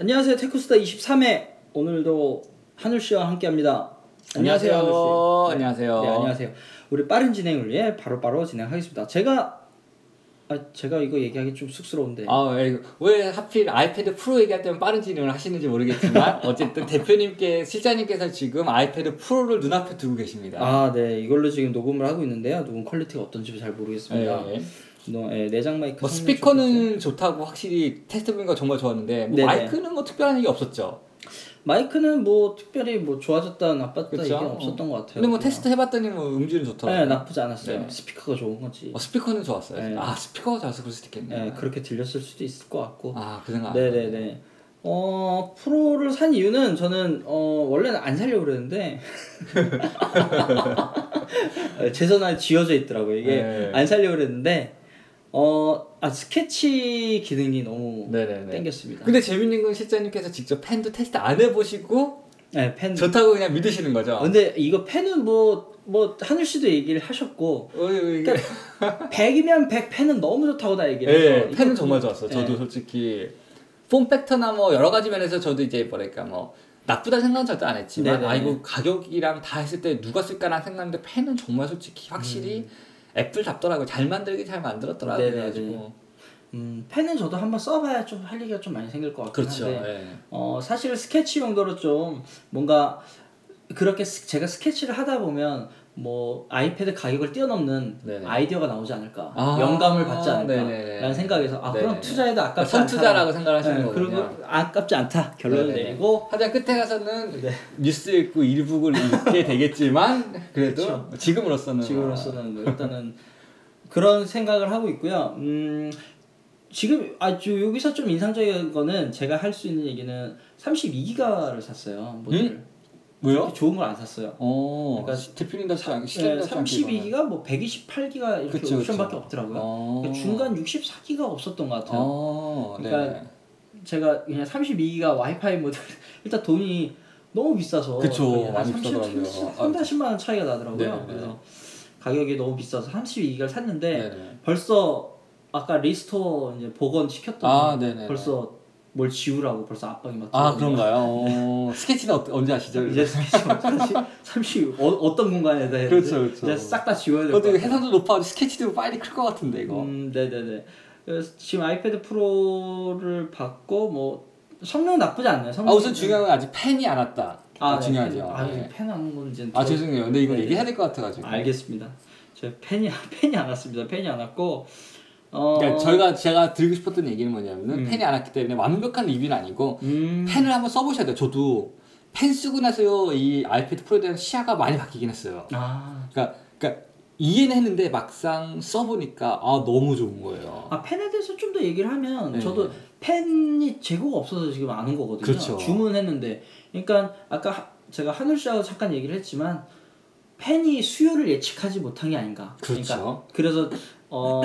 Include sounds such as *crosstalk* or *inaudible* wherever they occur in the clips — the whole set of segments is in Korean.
안녕하세요. 테크스타 23회 오늘도 하늘 씨와 함께합니다. 안녕하세요. 하늘 씨. 안녕하세요. 네, 안녕하세요. 우리 빠른 진행을 위해 바로 바로 진행하겠습니다. 제가 아 제가 이거 얘기하기 좀 쑥스러운데. 아, 왜, 왜 하필 아이패드 프로 얘기할 때만 빠른 진행을 하시는지 모르겠지만 *laughs* 어쨌든 대표님께 실장님께서 지금 아이패드 프로를 눈앞에 두고 계십니다. 아, 네. 이걸로 지금 녹음을 하고 있는데요. 녹음 quality가 어떤지 잘 모르겠습니다. 예. 너, 예, 내장 마이크. 뭐 스피커는 좋다고 확실히 테스트 보니까 정말 좋았는데 뭐 네네. 마이크는 뭐 특별한 얘기 없었죠. 마이크는 뭐 특별히 뭐 좋아졌다 나빴다 그쵸? 얘기는 없었던 것 같아요. 근데 뭐 그냥. 테스트 해봤더니 뭐 음질은 좋더라고요. 네, 나쁘지 않았어요. 네. 스피커가 좋은 거지. 어, 스피커는 좋았어요. 네. 아 스피커가 좋아서 그럴 수도 있겠네. 네, 그렇게 들렸을 수도 있을 것 같고. 아그 생각. 안 네네 네. 어 프로를 산 이유는 저는 어 원래는 안 살려고 그랬는데 *laughs* *laughs* 제 전화에 지어져 있더라고요. 이게 네. 안 살려고 그랬는데 어 아 스케치 기능이 너무 네네네. 땡겼습니다. 근데 재밌는 건 실장님께서 직접 펜도 테스트 안 해보시고 네, 펜. 좋다고 그냥 믿으시는 거죠. 어, 근데 이거 펜은 뭐, 뭐, 하늘 씨도 얘기를 하셨고, 어, 이게 100이면 100 펜은 너무 좋다고 다 얘기를 예, 해서. 펜은 이거 정말 그- 좋았어요. 예. 저도 솔직히 폼 팩터나 뭐 여러 가지 면에서 저도 이제 뭐랄까 뭐 나쁘다는 생각은 절대 안 했지만 네네. 아 이거 가격이랑 다 했을 때 누가 쓸까라는 생각인데 펜은 정말 솔직히 확실히 애플 답더라고요. 잘 만들긴 잘 만들었더라고요. 네네네. 그래가지고 음, 펜은 저도 한번 써봐야 좀 할 얘기가 좀 많이 생길 것 같긴 그렇죠. 예. 어, 사실 스케치 용도로 좀 뭔가 그렇게 스- 제가 스케치를 하다 보면 뭐 아이패드 가격을 뛰어넘는 네네. 아이디어가 나오지 않을까 아, 영감을 받지. 않을까라는 생각에서 아 그럼 네네네. 투자해도 아깝지 않다 선투자라고 생각하시는 네, 거군요. 그리고 아깝지 않다 결론을 네네네. 내리고 하여튼 끝에 가서는 네. 뉴스 읽고 일북을 읽게 되겠지만 *laughs* 그래도 그쵸. 지금으로서는 지금으로서는 뭐 일단은 그런 생각을 하고 있고요. 음, 지금 아주 여기서 좀 인상적인 거는 제가 할 수 있는 얘기는 32기가를 샀어요. 모델. 음? 뭐요? 좋은 걸 안 샀어요. 어, 그러니까 대표님답지 않게 네, 않게 이거는. 32기가 뭐 128기가 이렇게 그쵸, 옵션밖에 그쵸. 없더라고요. 어. 그러니까 중간 64기가 없었던 것 같아요. 어, 그러니까 네. 제가 그냥 32기가 와이파이 모델 *laughs* 일단 돈이 너무 비싸서 그쵸, 많이 30, 비싸더라고요. 30, 3, 40만 원 차이가 나더라고요. 네네네. 그래서 가격이 너무 비싸서 32기가를 샀는데 네네. 벌써 아까 restore 이제 복원 시켰더니 아, 네네. 벌써 뭘 지우라고 벌써 압박이 막 아 그런가요? 어, 스케치는 어, 언제 하시죠? 이제 스케치 30, 30 어, 어떤 공간에다 해야 그렇죠? 그렇죠. 이제 싹 다 지워야 될 것 같아요. 해상도 높아도 스케치도 파일이 클 것 같은데 이거. 음, 네네네. 그래서 지금 아이패드 프로를 받고 뭐 성능 은 나쁘지 않네요. 아 성능 우선 중요한 건 아직 펜이 안 왔다. 아, 네, 중요하죠. 펜, 아, 네. 펜 하는 건 이제 아 더- 죄송해요. 근데 이거 네, 얘기해야 될 것 같아가지고. 알겠습니다. 저 펜이 펜이 안 왔습니다. 펜이 안 왔고 어 그러니까 저희가 제가 드리고 싶었던 얘기는 뭐냐면은 음. 펜이 안 왔기 때문에 완벽한 리뷰는 아니고 음, 펜을 한번 써보셔야 돼요. 저도 펜 쓰고 나서요 이 아이패드 프로에 대한 시야가 많이 바뀌긴 했어요. 아, 그러니까 그러니까 이해는 했는데 막상 써보니까 아 너무 좋은 거예요. 아 펜에 대해서 좀 더 얘기를 하면 네. 저도 펜이 재고가 없어서 지금 안 온 거거든요. 그렇죠. 주문했는데 그러니까 아까 하- 제가 하늘 씨하고 잠깐 얘기를 했지만 펜이 수요를 예측하지 못한 게 아닌가. 그렇죠. 러니까 그래서 어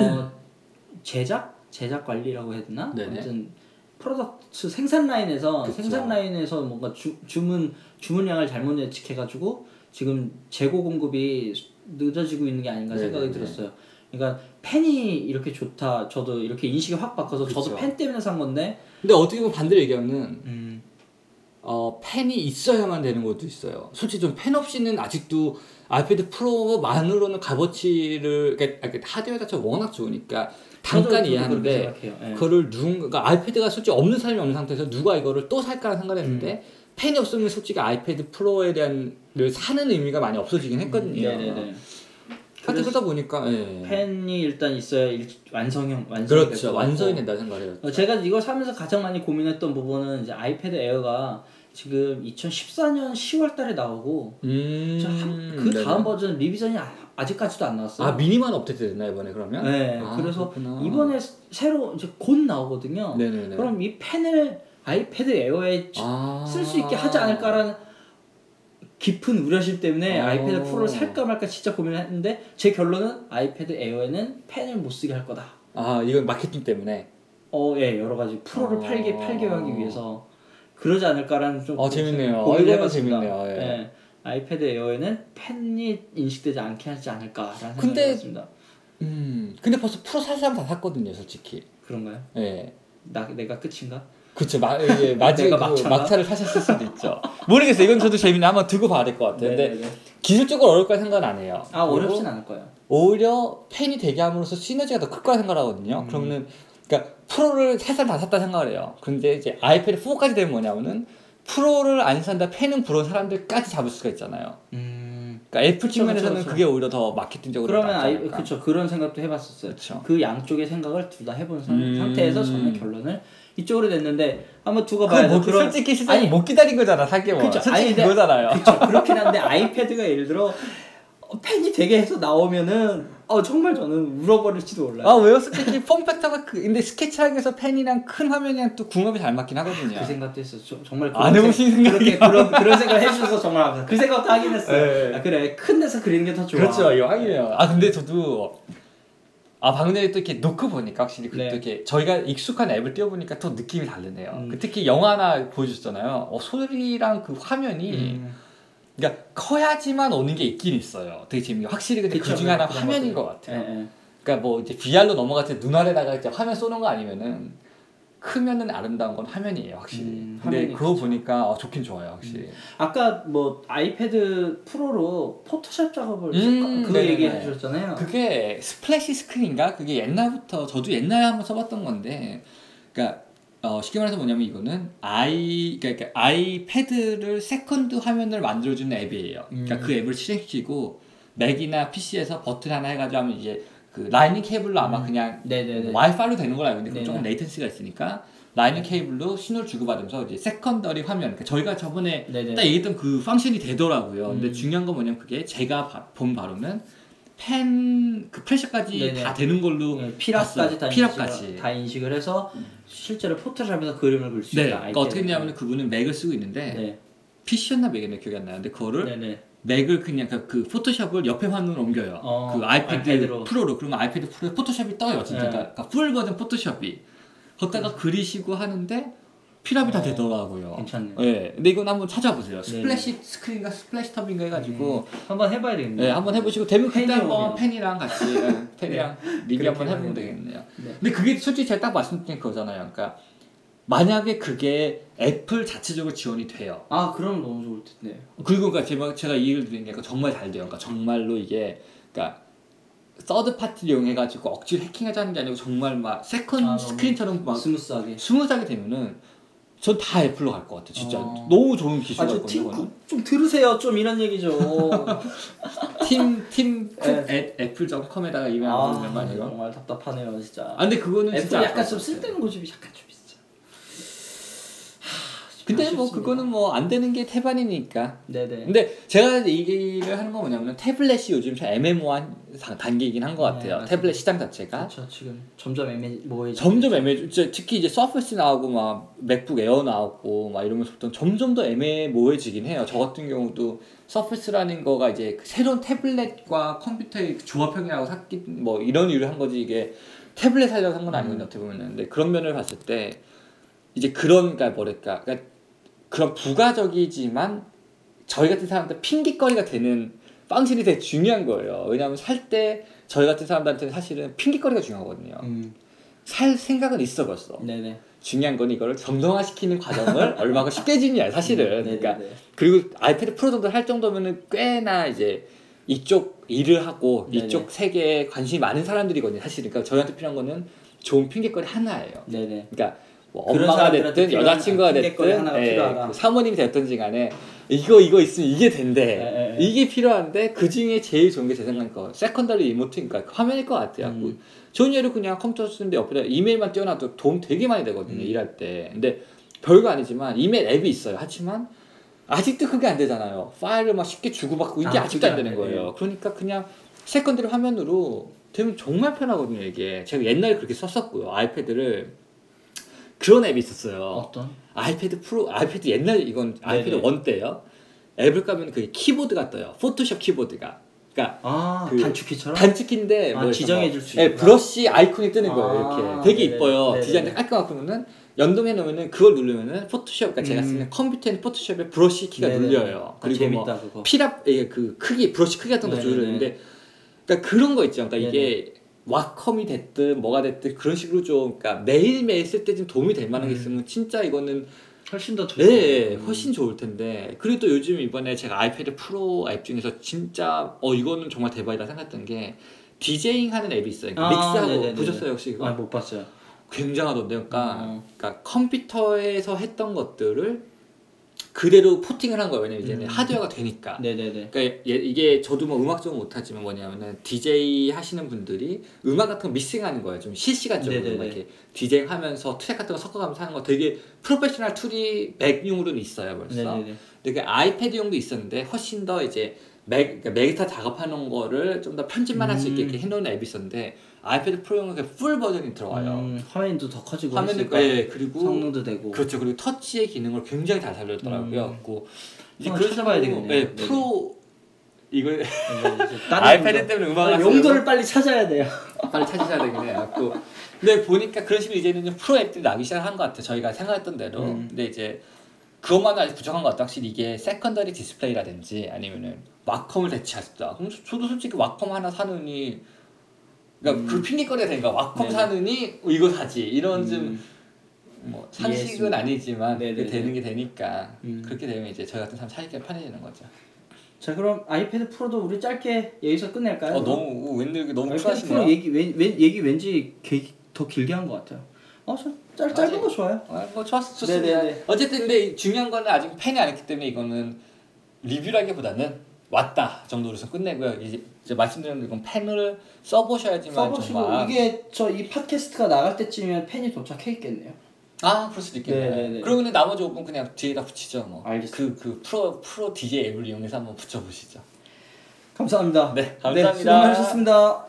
제작 제작 관리라고 해야 되나? 네네. 아무튼 product 생산 라인에서 그쵸. 생산 라인에서 뭔가 주, 주문 주문량을 잘못 예측해가지고 지금 재고 공급이 늦어지고 있는 게 아닌가 생각이 네네네. 들었어요. 그러니까 펜이 이렇게 좋다. 저도 이렇게 인식이 확 바꿔서 저도 그쵸. 펜 때문에 산 건데. 근데 어떻게 보면 반대로 얘기하면 음, 어, 펜이 있어야만 되는 것도 있어요. 솔직히 좀펜 없이는 아직도 아이패드 프로만으로는 값어치를 그러니까 그러니까 하드웨어 자체가 워낙 좋으니까 저도 이해하는데. 예. 그거를 누군가 아이패드가 솔직히 없는 사람이 없는 상태에서 누가 이거를 또 살까라는 생각을 했는데 음. 펜이 없으면 솔직히 아이패드 프로에 대한 를 사는 의미가 많이 없어지긴 했거든요. 네네네. 하여튼 그러다 보니까 예. 펜이 일단 있어야 일, 완성형 될 것 그렇죠. 완성이 된다 생각해요. 어, 제가 이걸 사면서 가장 많이 고민했던 부분은 이제 아이패드 에어가 지금 2014년 10월 달에 나오고 음, 한- 그. 다음 버전 revision이 아, 아직까지도 안 나왔어요. 아 미니만 업데이트 됐나 이번에 그러면? 네, 아, 그래서 그렇구나. 이번에 새로 이제 곧 나오거든요. 네네네. 그럼 이 펜을 아이패드 에어에 아. 쓸 수 있게 하지 않을까라는 깊은 우려심 때문에 어. 아이패드 프로를 살까 말까 진짜 고민을 했는데 제 결론은 아이패드 에어에는 펜을 못 쓰게 할 거다. 아 이건 마케팅 때문에. 어, 예, 여러 가지 프로를 어. 팔게 팔게 하기 위해서 그러지 않을까라는 좀 어, 재밌네요. 어, 이거는. 재밌네요. 예. 아이패드 에어에는 펜이 인식되지 않게 하지 않을까라는 근데- 생각이 듭니다. 음. 근데 벌써 프로 살 사람 다 샀거든요, 솔직히. 그런가요? 예. 나 내가 끝인가? 그쵸 마, 예, *laughs* 마지 그? 막차를 타셨을 수도 있죠. 모르겠어요. 이건 저도 재밌네. 한번 두고 봐야 될 것 같아요. 근데 네네네. 기술적으로 어려울 거라 생각은 안 해요. 아 어렵진 않을 거예요. 오히려 펜이 되게 함으로써 시너지가 더 클 거라 생각하거든요. 음. 그러면은 그러니까 프로를 세살다 샀다 생각을 해요. 근데 이제 아이패드 4까지 되면 뭐냐면은 프로를 안 산다 펜은 부러운 사람들까지 잡을 수가 있잖아요. 음. 그러니까 애플 측면에서는. 그게 오히려 더 마케팅적으로 그러면 아이. 그쵸 그런 생각도 해봤었어요. 그쵸. 그 양쪽의 생각을 둘 다 해본 상, 음. 상태에서 저는 결론을 이쪽으로 냈는데 한번 두고 봐야 뭐 돼. 그런 솔직히 시장이 아니 못 기다린 거잖아 사게 뭐. 그쵸. 솔직히 아니, 그거잖아요. 그쵸 그렇긴 한데 *laughs* 아이패드가 예를 들어 어, 팬이 되게 해서 나오면은 어 정말 저는 울어버릴지도 몰라요. 아 왜요? 솔직히 폼팩터가 그 근데 스케치하기에서 펜이랑 큰 화면이랑 또 궁합이 잘 맞긴 하거든요. 그 생각도 했어. 저, 정말 안 해보신 생- 그렇게. 그런 그런 생각을 해주셔서 정말 감사합니다. 그 생각도 하긴 했어요. 네. 아, 그래 큰 데서 그리는 게 더 좋아. 그렇죠, 이거 확인해요. 아 근데 저도 아 방금 전에 또 이렇게 놓고 보니까 확실히 그 네. 또 이렇게 저희가 익숙한 앱을 띄워보니까 더 느낌이 다르네요. 음. 그 특히 영화나 보여줬잖아요. 어, 소리랑 그 화면이 음. 그러니까 커야지만 오는 게 있긴 있어요. 되게 재미가 확실히 근데 그쵸, 그 중에 하나 화면인. 것 같아요. 예, 예. 그러니까 뭐 이제 VR로 넘어갈 때 눈알에다가 이제 화면 쏘는 거 아니면은 크면은 아름다운 건 화면이에요, 확실히. 음, 근데 그거 보니까 어, 좋긴 좋아요, 확실히. 아까 뭐 아이패드 프로로 포토샵 작업을 음, 네네네. 얘기해 주셨잖아요. 그게 splash screen인가? 그게 옛날부터 저도 옛날에 한번 써봤던 건데, 그러니까 어, 쉽게 말해서 뭐냐면 이거는 아이 그러니까 아이패드를 second 화면을 만들어주는 앱이에요. 그러니까 음. 그 앱을 실행시키고 맥이나 PC에서 버튼 하나 해가지고 하면 이제 그 lightning 케이블로 아마 그냥 네네네. 와이파이로 되는 걸 알고 있는데. 조금 latency가 있으니까 lightning 케이블로 신호를 주고받으면서 이제 secondary 화면 그러니까 저희가 저번에 네네. 딱 얘기했던 그 function이 되더라고요. 근데 음. 중요한 건 뭐냐면 그게 제가 바- 본 바로는 펜 그 pressure까지 네네. 다 되는 걸로 예, 필압까지 다. 인식을, 다 인식을 해서 실제로 포토샵에서 그림을 그릴 수 네. 있다. 그러니까 어떻게 했냐면 그분은 맥을 쓰고 있는데 네. PC였나 맥이었나 기억이 안 나는데 그거를 네네. 맥을 그냥 그, 그 포토샵을 옆에 화면으로 옮겨요. 어, 그 아이패드 아이패드로. 프로로 그러면 아이패드 프로에 포토샵이 떠요. 진짜 네. 그러니까 full 버전 포토샵이. 거따가 그리시고 하는데 필압이 다 어, 되더라고요. 괜찮네요. 네. 근데 이건 한번 찾아보세요. 네. 스플래시 스크린가 Splashtop인가 해가지고 한번 해봐야 되겠네요. 네, 한번 해보시고 되면 그때 한번. 펜이랑 같이 *laughs* 네, 펜이랑 리뷰 한번 해보면 되겠네요. 네. 근데 그게 솔직히 제가 딱 말씀드린 그거잖아요. 그러니까 만약에 그게 애플 자체적으로 지원이 돼요. 아 그럼 너무 좋을 텐데. 그리고 그러니까 제가, 제가 이 얘기를 드린 게 그러니까 정말 잘 돼요. 그러니까 정말로 이게 그러니까 서드 파티를 이용해가지고 억지로 해킹하자는 게 아니고 정말 막 second 아, 스크린처럼 막 smooth하게. smooth하게 되면은 전 다 애플로 갈 것 같아. 진짜 어. 너무 좋은 있거든요. 팀 그거는. 쿡좀 들으세요. 좀 이런 얘기죠. *laughs* 팀팀 애플.com에다가 이메일 아 보내는 거 아니에요? 정말 답답하네요 진짜. 아 근데 그거는 애플 진짜 약간 좀것 같아요. 쓸데없는 고집이 약간 좀 있어. 근데 뭐 아쉽습니다. 그거는 뭐 안 되는 게 태반이니까. 네네. 근데 제가 이 얘기를 하는 건 뭐냐면 태블릿이 요즘 좀 애매모호한 상- 단계이긴 한것 네, 같아요. 맞아요. 태블릿 시장 자체가 그렇죠 지금 점점 애매모호해. 점점 애매. 저- 특히 이제 Surface 나오고 막 맥북 에어 나오고 막 이러면서부터 점점 더 애매모호해지긴 해요. 저 같은 경우도 서퍼스라는 거가 이제 그 새로운 태블릿과 컴퓨터의 그 조합형이라고 샀기 뭐 이런 이유를 한 거지 이게 태블릿 하려고 산건 아니거든요. 어떻게 보면은. 근데 그런 면을 봤을 때 이제 그런 그러니까 뭐랄까 그러니까 그런 부가적이지만 저희 같은 사람들 핑계거리가 되는 방식이 되게 중요한 거예요. 왜냐하면 살 때 저희 같은 사람들한테는 사실은 핑계거리가 중요하거든요. 음. 살 생각은 있어 벌써. 네네. 중요한 건 이거를 정정화시키는 과정을 *laughs* 얼마나 쉽게 지냐 사실은. 네네네. 그러니까 그리고 아이패드 프로 정도 할 정도면은 꽤나 이제 이쪽 일을 하고 네네. 이쪽 세계에 관심이 많은 사람들이거든요. 사실은. 그러니까 저희한테 필요한 거는 좋은 핑계거리 하나예요. 네네. 그러니까 뭐 엄마가 됐든 여자친구가 됐든 예. 그 사모님이 됐든지 간에 이거 이거 있으면 이게 된대 예, 예, 예. 이게 필요한데 그 중에 제일 좋은 게 제 생각엔 거 secondary remote니까 화면일 것 같아요 음. 그 좋은 예로 그냥 컴퓨터 쓰는데 옆에다 이메일만 띄워놔도 도움 되게 많이 되거든요 음. 일할 때 근데 별거 아니지만 이메일 앱이 있어요 하지만 아직도 그게 안 되잖아요 파일을 막 쉽게 주고받고 이게 아, 아, 직도 그게 안안 되는 돼. 거예요 그러니까 그냥 secondary 화면으로 되면 정말 편하거든요 이게 제가 옛날에 그렇게 썼었고요 아이패드를 그런 앱이 있었어요 어떤? 아이패드 프로 아이패드 옛날 이건 아이패드. one 때요 앱을 까면 그게 키보드가 떠요 포토샵 키보드가 그러니까 아 그 단축키처럼? 단축키인데 아, 뭐 지정해 줄수 뭐, 예, 있구나. 브러쉬 아이콘이 뜨는 거예요 아, 이렇게 되게 네네. 이뻐요 네네. 디자인이 깔끔하고 그러면은 연동해 놓으면은 그걸 누르면은 포토샵 그러니까 제가 음. 쓰는 컴퓨터에 포토샵에 브러쉬 키가 네네. 눌려요 아, 그리고 뭐 재밌다 그거. 필압 예, 그 크기 브러쉬 크기 같은 거 네네네. 조절했는데 그러니까 그런 거 있죠 그러니까 이게 왁컴이 됐든 뭐가 됐든 그런 식으로 좀 그러니까 매일매일 쓸 때 좀 도움이 될 만한 게 있으면 진짜 이거는 훨씬 더 좋죠. 네 훨씬 좋을 텐데 그리고 또 요즘 이번에 제가 아이패드 프로 앱 중에서 진짜 어 이거는 정말 대박이다 생각했던 게 디제잉 하는 앱이 있어요 그러니까 아, 믹스하고 네네네네. 보셨어요 혹시 그거? 아, 못 봤어요. 굉장하던데요. 그러니까, 어. 그러니까 컴퓨터에서 했던 것들을 그대로 porting을 한 거예요. 왜냐면 이제는 음. 하드웨어가 되니까. 네네네. 그러니까 얘- 이게 저도 뭐 음악 좀 못하지만 뭐냐면은 DJ 하시는 분들이 음악 같은 거 믹싱하는 거예요. 좀 실시간적으로 네네네. 막 이렇게 디제잉 하면서 트랙 같은 거 섞어가면서 하는 거 되게 프로페셔널 tool이 맥용으로는 있어요 벌써. 네네네. 근데 그 아이패드용도 있었는데 훨씬 더 이제 맥, 그러니까 맥에다 작업하는 거를 좀 더 편집만 할 수 있게 음. 이렇게 해놓은 앱이 있었는데 아이패드 프로용은 그 full 버전이 들어와요. 음, 화면도 더 커지고 했으니까 예 그리고 성능도 되고. 그렇죠 그리고 터치의 기능을 굉장히 잘 살렸더라고요. 음. 그 한번 찾아봐야 되겠네요. 예. 프로 이거 이제 *laughs* 다른 아이패드 용도. 때문에 음악 아, 용도를 빨리 찾아야 돼요. *laughs* 빨리 찾으셔야 되긴 해요. 그 근데 보니까 그런 식으로 이제는 좀 프로 앱들이 나기 시작한 것 같아요. 저희가 생각했던 대로. 음. 근데 이제 그것만은 아직 부족한 것 같아요. 확실히 이게 secondary 디스플레이라든지 아니면은 왁컴을 대체하셨다. 그럼 저- 저도 솔직히 왁컴 하나 사느니 그러니까 음. 그 핑계거리가 되니까 왁컴 네네. 사느니 이거 사지 이런 좀 음, 뭐 상식은. 아니지만 네네네. 되는 게 되니까 음. 그렇게 되면 이제 저희 같은 사람 사기가 편해지는 거죠. 자 그럼 아이패드 프로도 우리 짧게 여기서 끝낼까요? 어 너무 이렇게 너무 아이패드 프로 풀하시네요. 얘기 웬, 웬, 얘기 왠지 개- 더 길게 한 것 같아요. 어, 저 짧, 짧은 거 좋아요. 아, 뭐 좋았, 좋습니다. 네네네. 어쨌든 근데 중요한 거는 아직 팬이 아니기 때문에 이거는 리뷰라기보다는 왔다 정도로 좀 끝내고요. 이제, 이제 말씀드린 대로 이건 펜을 써보셔야지만 써보시고 정말 이게 저 이 팟캐스트가 나갈 때쯤이면 펜이 도착해 있겠네요. 아 그럴 수도 있겠네요. 네네네. 그러면 나머지 5분 그냥 뒤에다 붙이죠 뭐. 알겠습니다. 그, 그 프로 프로 DJ 앱을 이용해서 한번 붙여보시죠. 감사합니다. 네, 네, 감사합니다. 수고 많으셨습니다.